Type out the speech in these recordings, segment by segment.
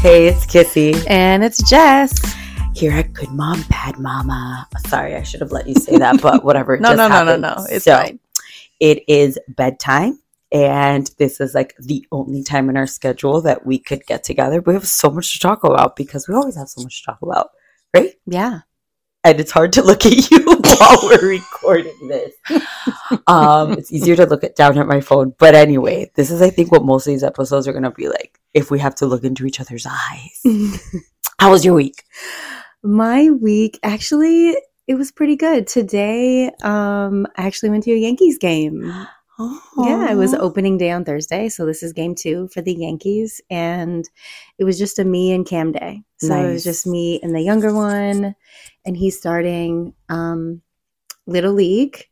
Hey, it's Kissie. And it's Jess. Here at Good Mom, Bad Mama. Sorry, I should have let you say that, but whatever. no, no, no, no, no. It's so, fine. It is bedtime, and this is like the only time in our schedule that we could get together. We have so much to talk about because we always have so much to talk about, right? Yeah. And it's hard to look at you while we're recording this. Um, it's easier to look at down at my phone. But anyway, this is I think what most of these episodes are gonna be like if we have to look into each other's eyes. How was your week? My week actually it was pretty good. Today, um, I actually went to a Yankees game. Yeah, it was opening day on Thursday, so this is game two for the Yankees, and it was just a me and Cam day. So it was just me and the younger one, and he's starting um, little league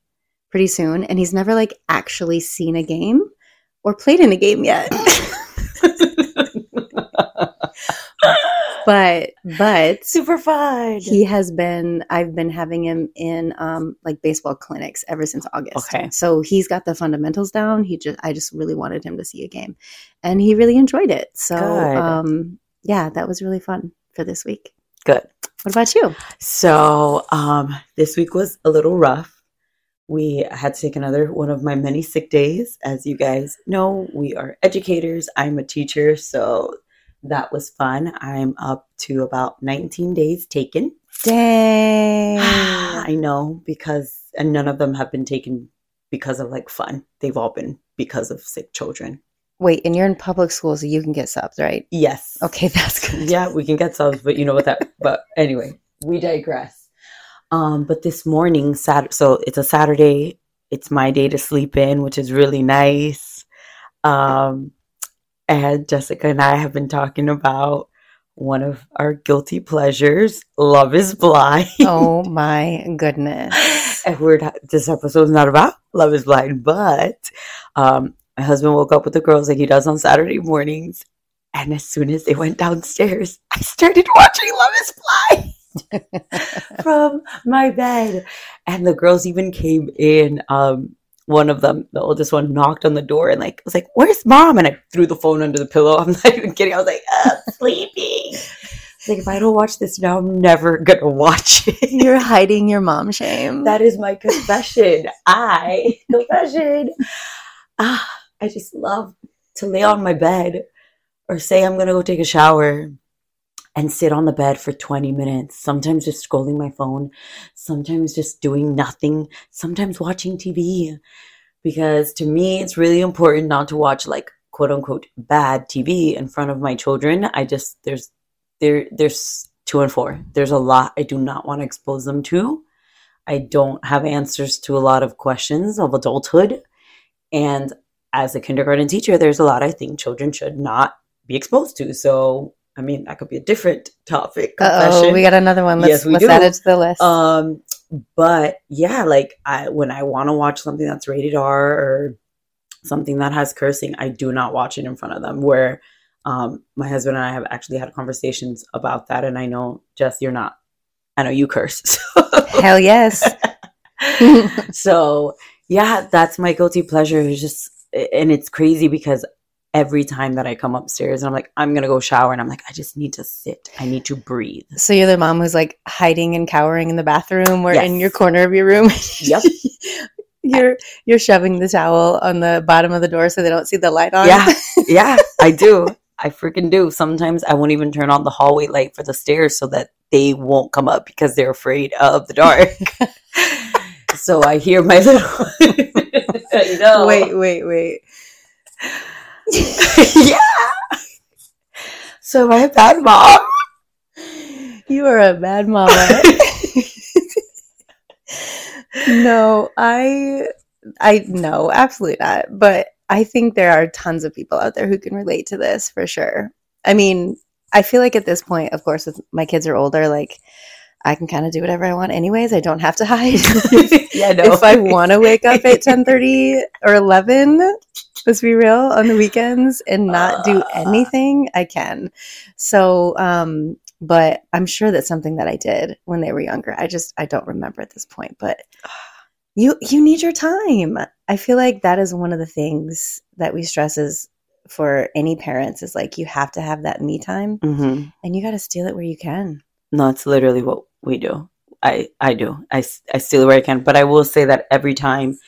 pretty soon, and he's never like actually seen a game or played in a game yet. but but super fun. he has been i've been having him in um like baseball clinics ever since august Okay. so he's got the fundamentals down he just i just really wanted him to see a game and he really enjoyed it so Good. um yeah that was really fun for this week Good. what about you So um, this week was a little rough. We had to take another one of my many sick days. As you guys know, we are educators. I'm a teacher, so that was fun. I'm up to about 19 days taken. dang I know because and none of them have been taken because of like fun. They've all been because of sick children. wait and you're in public school so you can get subs right Yes. okay that's good yeah, we can get subs, but you know what that. But anyway, we digress. Um, but this morning, Sat. So it's a Saturday. It's my day to sleep in, which is really nice. Um, and Jessica and I have been talking about one of our guilty pleasures, Love Is Blind. oh my goodness and we're not, this episode's not about Love Is Blind, but um, my husband woke up with the girls like he does on Saturday mornings, and as soon as they went downstairs, I started watching Love Is Blind from my bed, and the girls even came in. Um, one of them, the oldest one, knocked on the door and like was like, "Where's mom?" And I threw the phone under the pillow. I'm not even kidding. I was like, uh, "Sleeping." Like if I don't watch this now, I'm never gonna watch it. you're hiding your mom shame That is my confession. I confession. Ah, I just love to lay on my bed or say I'm gonna go take a shower and sit on the bed for 20 minutes. Sometimes just scrolling my phone, sometimes just doing nothing, sometimes watching TV. Because to me, it's really important not to watch like quote unquote bad TV in front of my children. I just there's there there's two and four. There's a lot I do not want to expose them to. I don't have answers to a lot of questions of adulthood. And as a kindergarten teacher, there's a lot I think children should not be exposed to. So, I mean, that could be a different topic. oh we got another one let's, Yes, we let's do. add it to the list Um, but yeah, like I when I want to watch something that's rated R or something that has cursing, I do not watch it in front of them. Where um, my husband and I have actually had conversations about that, and I know Jess, you're not. I know you curse. So hell yes so yeah, that's my guilty pleasure. It's just, and it's crazy because every time that I come upstairs and I'm like, I'm gonna go shower, and I'm like, I just need to sit. I need to breathe. So you're the mom who's like hiding and cowering in the bathroom or in your corner of your room. Yep. you're you're shoving the towel on the bottom of the door so they don't see the light on. Yeah, yeah, I do. I freaking do. Sometimes I won't even turn on the hallway light for the stairs so that they won't come up because they're afraid of the dark. so I hear my little. know. Wait, wait, wait. yeah. So am I a bad mom? You are a bad mama. no, I I no, absolutely not. But I think there are tons of people out there who can relate to this for sure. I mean, I feel like at this point, of course, with my kids are older, like I can kind of do whatever I want anyways. I don't have to hide. yeah, no. if I want to wake up at 10:30 or 11, let's be real, on the weekends and not do Ah. anything, I can. So, um but I'm sure that's something that I did when they were younger. I just I don't remember at this point, but you you need your time. I feel like that is one of the things that we stress as for any parents is like you have to have that me time hmm and you got to steal it where you can. No, it's literally what we do. I I do. I I steal it where I can, but I will say that every time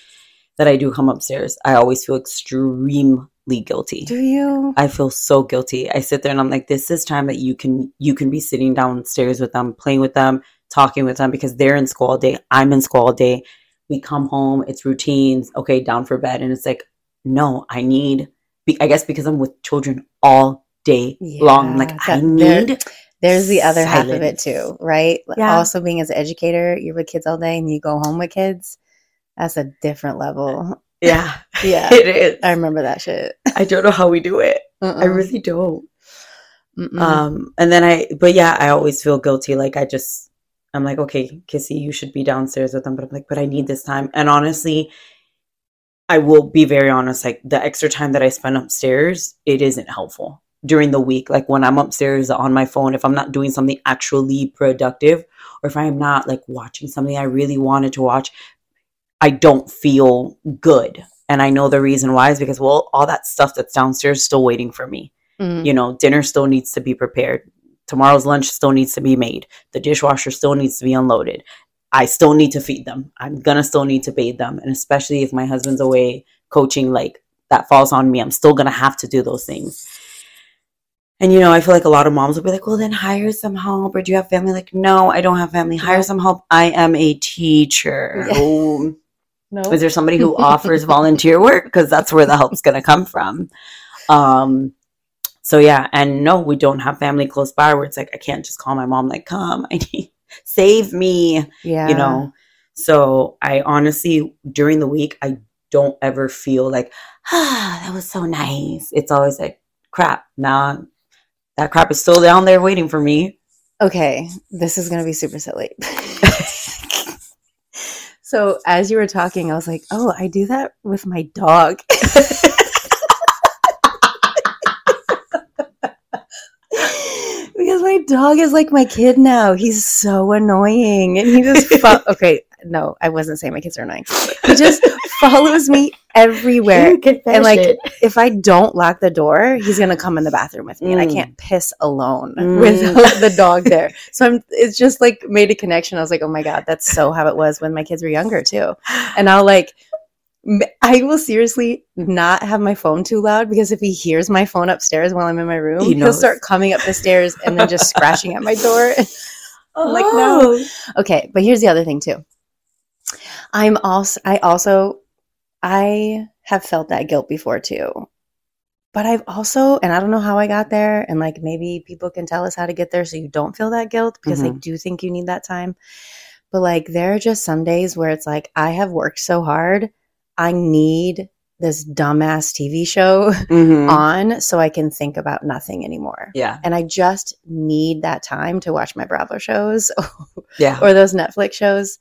that I do come upstairs, I always feel extremely guilty. Do you? I feel so guilty. I sit there and I'm like, this is time that you can you can be sitting downstairs with them, playing with them, talking with them because they're in school all day. I'm in school all day. We come home, it's routines. Okay, down for bed, and it's like, no, I need. be- I guess because I'm with children all day long. Like I there- need. There's the other half of it too, right? Yeah. Also, being as an educator, you're with kids all day and you go home with kids. That's a different level. Yeah, Yeah. it is. I remember that shit. I don't know how we do it. I Uh-uh. really don't. Mm-mm. Um, and then I, but yeah, I always feel guilty. Like I just, I'm like, okay, Kissie, you should be downstairs with them. But I'm like, but I need this time. And honestly, I will be very honest. Like the extra time that I spend upstairs, it isn't helpful during the week. Like when I'm upstairs on my phone, if I'm not doing something actually productive, or if I'm not like watching something I really wanted to watch, I don't feel good. And I know the reason why is because, well, all that stuff that's downstairs is still waiting for me. Mm. you know dinner still needs to be prepared. Tomorrow's lunch still needs to be made. The dishwasher still needs to be unloaded. I still need to feed them. I'm gonna still need to bathe them. And especially if my husband's away coaching like that falls on me i'm still gonna have to do those things. And you know i feel like a lot of moms will be like well then hire some help or do you have family? Like no i don't have family. Hire some help. I am a teacher. Yeah. Oh, No. is there somebody who offers volunteer work because that's where the help's going to come from um so yeah and no we don't have family close by where it's like i can't just call my mom like come i need save me yeah. you know so i honestly during the week i don't ever feel like ah that was so nice it's always like crap nah that crap is still down there waiting for me Okay, this is going to be super silly. so, as you were talking, I was like, oh, I do that with my dog. because my dog is like my kid now. He's so annoying. And he just, fo- okay, no, I wasn't saying my kids are annoying. He just follows me everywhere. and like, if I don't lock the door, he's gonna come in the bathroom with me, and I Mm. can't piss alone Mm. without the dog there. So I'm. It's just like made a connection. I was like, oh my god, that's so how it was when my kids were younger too. And I'll like, I will seriously not have my phone too loud because if he hears my phone upstairs while I'm in my room, He will start coming up the stairs and then just scratching at my door. I'm like, Oh. no. Okay, but here's the other thing too. I'm also I also I have felt that guilt before too. But I've also and I don't know how I got there and like maybe people can tell us how to get there so you don't feel that guilt because I Mhm. do think you need that time. But like there are just some days where it's like I have worked so hard, I need this dumbass TV show Mhm. on so I can think about nothing anymore. yeah And I just need that time to watch my Bravo shows yeah or those Netflix shows.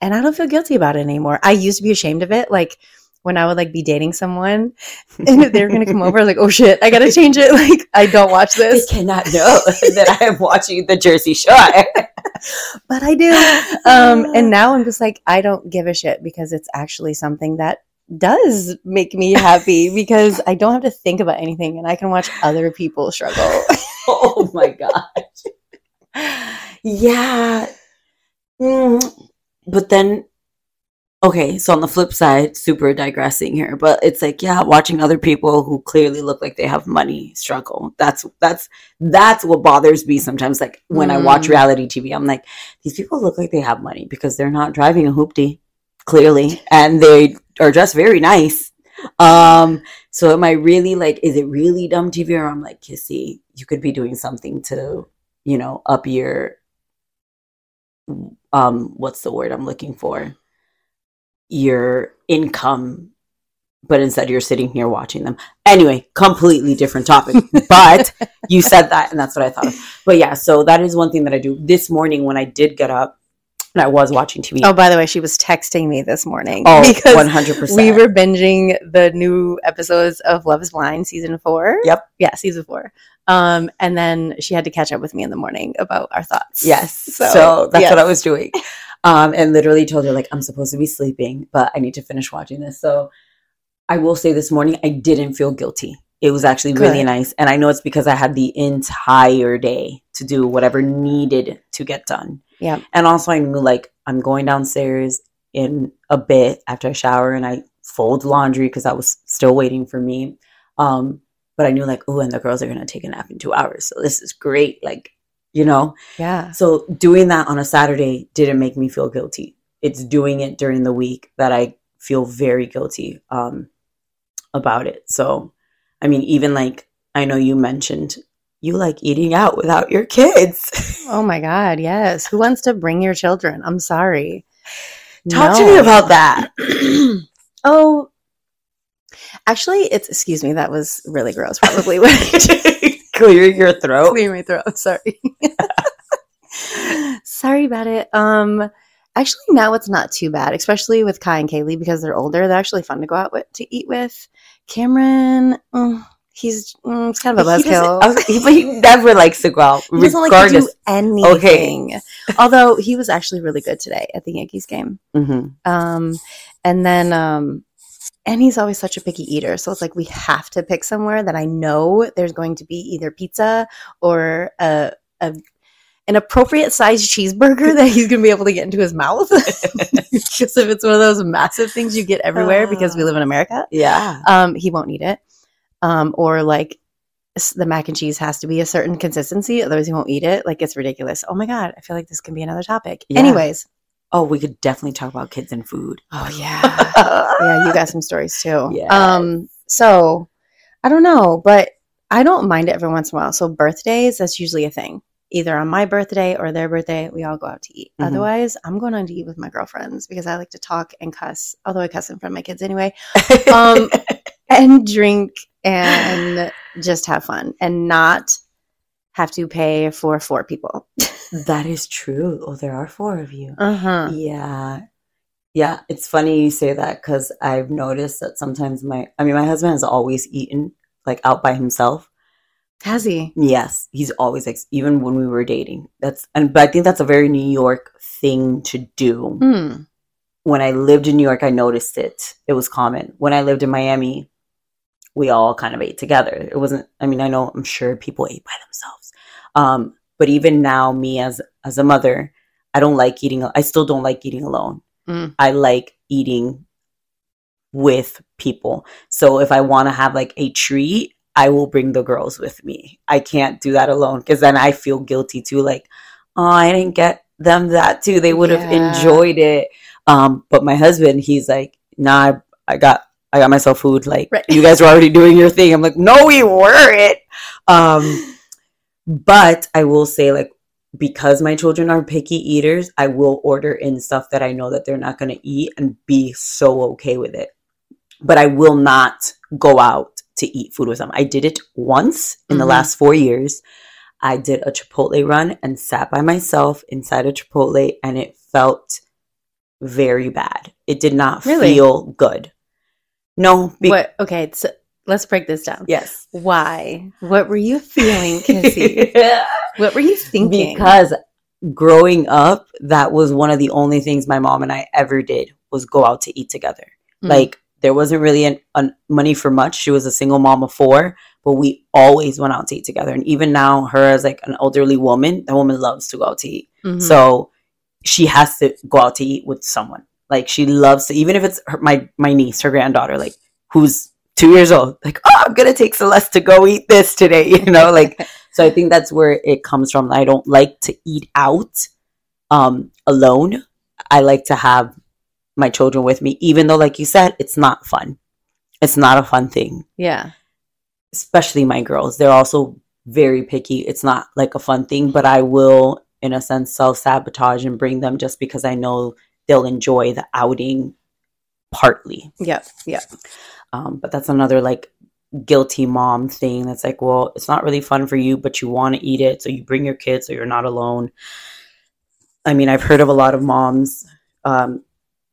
And I don't feel guilty about it anymore. I used to be ashamed of it. Like when I would like be dating someone and if they were gonna come over, I was like, oh shit, I gotta change it. Like I don't watch they this. cannot know that I am watching the Jersey Shore. But I do. Um and now I'm just like, I don't give a shit because it's actually something that does make me happy because I don't have to think about anything and I can watch other people struggle. oh my gosh. Yeah. Mm. But then, okay, so on the flip side, super digressing here, but it's like, yeah, watching other people who clearly look like they have money struggle. That's that's that's what bothers me sometimes. Like when I watch Mm. reality TV, I'm like, these people look like they have money because they're not driving a hoopty, clearly, and they are dressed very nice. Um, so am I really like, is it really dumb TV or I'm like, Kissie, you could be doing something to, you know, up your um what's the word I'm looking for? Your income, but instead you're sitting here watching them. Anyway, completely different topic. but you said that and that's what I thought of. But yeah, so that is one thing that I do. This morning when I did get up and I was watching TV. oh, by the way, she was texting me this morning Oh, because 100%. we were binging the new episodes of Love is Blind season four. Yep. Yeah, season four. Um, and then she had to catch up with me in the morning about our thoughts. Yes. So, So, that's what I was doing. Um, and literally told her, like, I'm supposed to be sleeping, but I need to finish watching this. So I will say this morning, I didn't feel guilty. It was actually really nice. And I know it's because I had the entire day to do whatever needed to get done. Yeah. And also, I knew like I'm going downstairs in a bit after I shower and I fold laundry because that was still waiting for me. Um, but I knew like, oh, and the girls are going to take a nap in two hours. So this is great. Like, you know? Yeah. So doing that on a Saturday didn't make me feel guilty. It's doing it during the week that I feel very guilty um, about it. So, I mean, even like I know you mentioned you like eating out without your kids. Oh my God. Yes. Who wants to bring your children? I'm sorry. Talk to me about that. oh, actually, it's, excuse me, that was really gross. Probably what Clearing your throat. clear my throat. Sorry. Sorry about it. Um, actually, now it's not too bad, especially with Kai and Kaylee because they're older. They're actually fun to go out with to eat with. Cameron, mm, he's mm, he's kind of a buzzkill. He- but he never likes to go out, He doesn't like to do anything. Okay. Although he was actually really good today at the Yankees game. Mhm. Um, and then, um, and he's always such a picky eater. So it's like we have to pick somewhere that I know there's going to be either pizza or a, a an appropriate sized cheeseburger that he's going to be able to get into his mouth. Because if it's one of those massive things you get everywhere because we live in America, Yeah. um, he won't eat it. Um, or like the mac and cheese has to be a certain consistency, otherwise he won't eat it. Like it's ridiculous. Oh my god, I feel like this can be another topic. Yeah. Anyways, Oh, we could definitely talk about kids and food. oh yeah, yeah, you got some stories too. Yes. Um, so I don't know, but I don't mind it every once in a while. So birthdays, that's usually a thing. Either on my birthday or their birthday, we all go out to eat. Mhm. Otherwise, I'm going out to eat with my girlfriends because I like to talk and cuss. Although I cuss in front of my kids anyway, Um, and drink and just have fun and not have to pay for four people. that is true. Oh, there are four of you. Uh huh. Yeah. Yeah, it's funny you say that because I've noticed that sometimes my, I mean, my husband has always eaten like out by himself. Has he? Yes, he's always like, even when we were dating. That's, and, but I think that's a very New York thing to do. Hmm. When I lived in New York, I noticed it. It was common. When I lived in Miami, we all kind of ate together. It wasn't, I mean, I know, I'm sure people ate by themselves. Um, but even now, me as, as a mother, I don't like eating, I still don't like eating alone. Mm. I like eating with people. So if I want to have like a treat, I will bring the girls with me. I can't do that alone because then I feel guilty too. Like, oh, I didn't get them that too. They would have Yeah. enjoyed it. Um, but my husband, he's like, nah, I, I got, I got myself food. Like, Right. you guys were already doing your thing. I'm like, no, we weren't. Um, but I will say, like, because my children are picky eaters, I will order in stuff that I know that they're not going to eat and be so okay with it. But I will not go out to eat food with them. I did it once in the Mhm. last four years. I did a Chipotle run and sat by myself inside a Chipotle, and it felt very bad. It did not Really? feel good. No, be- what? Okay, so let's break this down. yes. Why? What were you feeling, Kissie? what were you thinking? because growing up that was one of the only things my mom and i ever did was go out to eat together Mm. like there wasn't really an, an money for much she was a single mom of four but we always went out to eat together and even now her as like an elderly woman that woman loves to go out to eat Mhm. so she has to go out to eat with someone like she loves to even if it's her, my my niece her granddaughter like who's two years old like oh i'm gonna take celeste to go eat this today you know like so I think that's where it comes from. I don't like to eat out um, alone. I like to have my children with me, even though, like you said, it's not fun. It's not a fun thing, yeah, especially my girls. They're also very picky. It's not like a fun thing, but I will, in a sense, self sabotage and bring them just because I know they'll enjoy the outing partly. yep, yep. Um, but that's another like guilty mom thing that's like, well, it's not really fun for you, but you want to eat it. So you bring your kids so you're not alone. I mean, I've heard of a lot of moms um,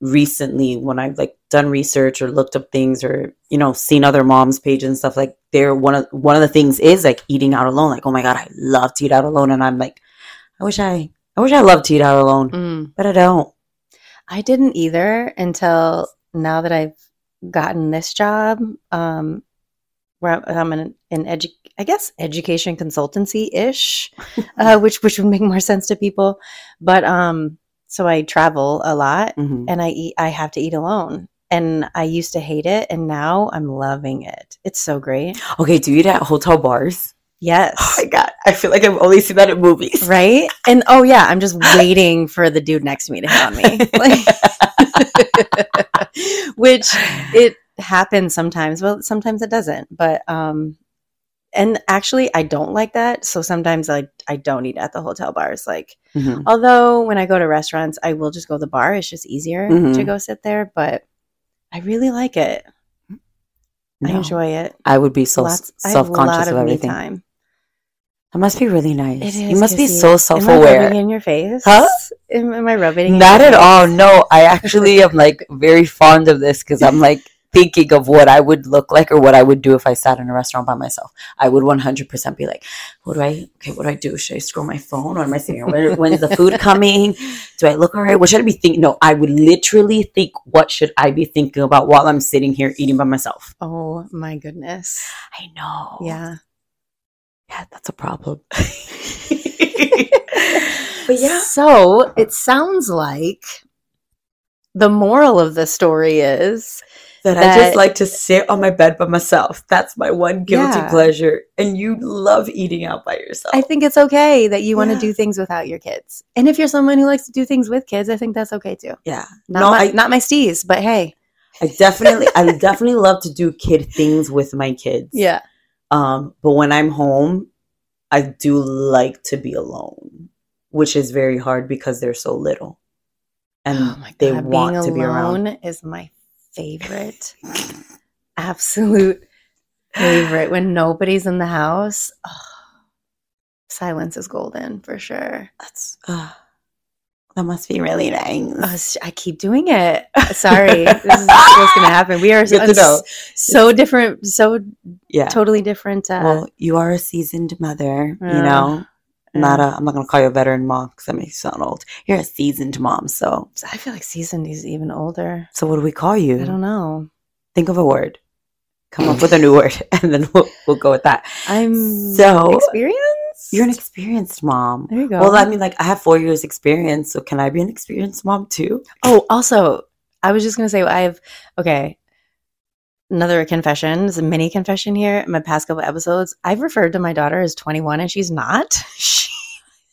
recently when I've like done research or looked up things or, you know, seen other moms' pages and stuff like they're one of one of the things is like eating out alone. Like, oh my God, I love to eat out alone. And I'm like, I wish I I wish I loved to eat out alone, Mm. but I don't. I didn't either until now that I've gotten this job, um, where I'm in an edu- I guess education consultancy ish, uh, which which would make more sense to people. But um, so I travel a lot, Mhm. and I eat. I have to eat alone, and I used to hate it, and now I'm loving it. It's so great. Okay, do you eat at hotel bars? Yes. Oh my god, I feel like I've only seen that in movies. right? And oh yeah, I'm just waiting for the dude next to me to hit on me. Like- which it happens sometimes. Well, sometimes it doesn't. But um and actually I don't like that. So sometimes I I don't eat at the hotel bars. Like Mhm. although when I go to restaurants, I will just go to the bar. It's just easier Mhm. to go sit there, but I really like it. I enjoy it. I would be so Lots- self conscious of me everything. time. That must be really nice. It is. you must be so self Am I rubbing aware. in your face? Huh? Am, am I rubbing? in Not at all. No, I actually am like very fond of this because I'm like thinking of what I would look like or what I would do if I sat in a restaurant by myself. I would 100% be like, what do I, okay, what do I do? Should I scroll my phone? What am I? When, when's the food coming? Do I look all right? What should I be thinking? No, I would literally think, what should I be thinking about while I'm sitting here eating by myself? Oh my goodness. I know. Yeah. Yeah, that's a problem. but yeah. So it sounds like the moral of the story is that, I just like to sit on my bed by myself. That's my one guilty Yeah. pleasure. And you love eating out by yourself. I think it's okay that you want to Yeah. do things without your kids. And if you're someone who likes to do things with kids, I think that's okay too. yeah. Not no, my, I, not my steez, but hey. I definitely I definitely love to do kid things with my kids. Yeah. Um, but when I'm home, I do like to be alone, which is very hard because they're so little. And Oh god, they want to be around. is my favorite. Absolute favorite. When nobody's in the house, oh, silence is golden for sure. That's uh, that must be really nice. Oh, I keep doing it. Sorry, this is what's going to happen. We are so, so different, so yeah. totally different. Uh, Well, you are a seasoned mother, you know. Yeah. Not a. I'm not gonna call you a veteran mom because that makes you sound old. You're a seasoned mom. So, I feel like seasoned is even older. so what do we call you? I don't know. Think of a word. Come up with a new word, and then we'll we'll go with that. I'm So, experienced. You're an experienced mom. there you go. Well, I mean, like I have four years experience, so can I be an experienced mom too? Oh, also, I was just gonna say I have okay. Another confession, it's a mini confession here. In my past couple episodes, I've referred to my daughter as 21 and she's not. She,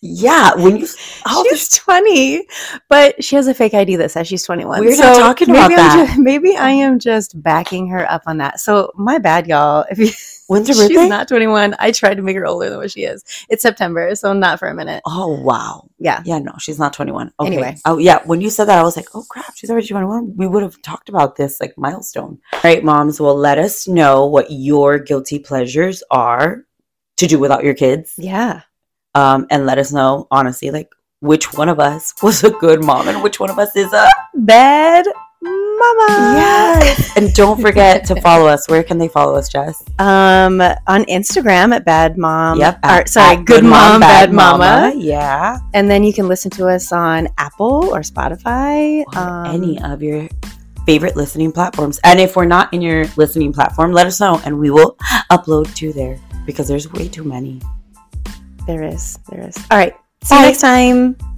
Yeah, when you oh, she's 20, but she has a fake ID that says she's 21. We're not talking about maybe that. ju- maybe I am just backing her up on that. So my bad, y'all. If you, when's her birthday? she's not 21, I tried to make her older than what she is. It's September, so not for a minute. oh wow, Yeah. yeah, no, she's not 21. Okay. Anyway. oh yeah, when you said that, I was like, oh crap, she's already 21. We would have talked about this like milestone. All right, moms, well, let us know what your guilty pleasures are to do without your kids, Yeah. Um, and let us know honestly, like which one of us was a good mom and which one of us is a Bad mama. yes. and don't forget to follow us. Where can they follow us, Jess? Um, on Instagram at Bad Mom. yep. or, sorry, at Good, Mom, Bad, Mama. Yeah. And then you can listen to us on Apple or Spotify. or um, any of your favorite listening platforms. And if we're not in your listening platform, let us know and we will upload to there because there's way too many. There is. There is. All right. See Bye. you next time.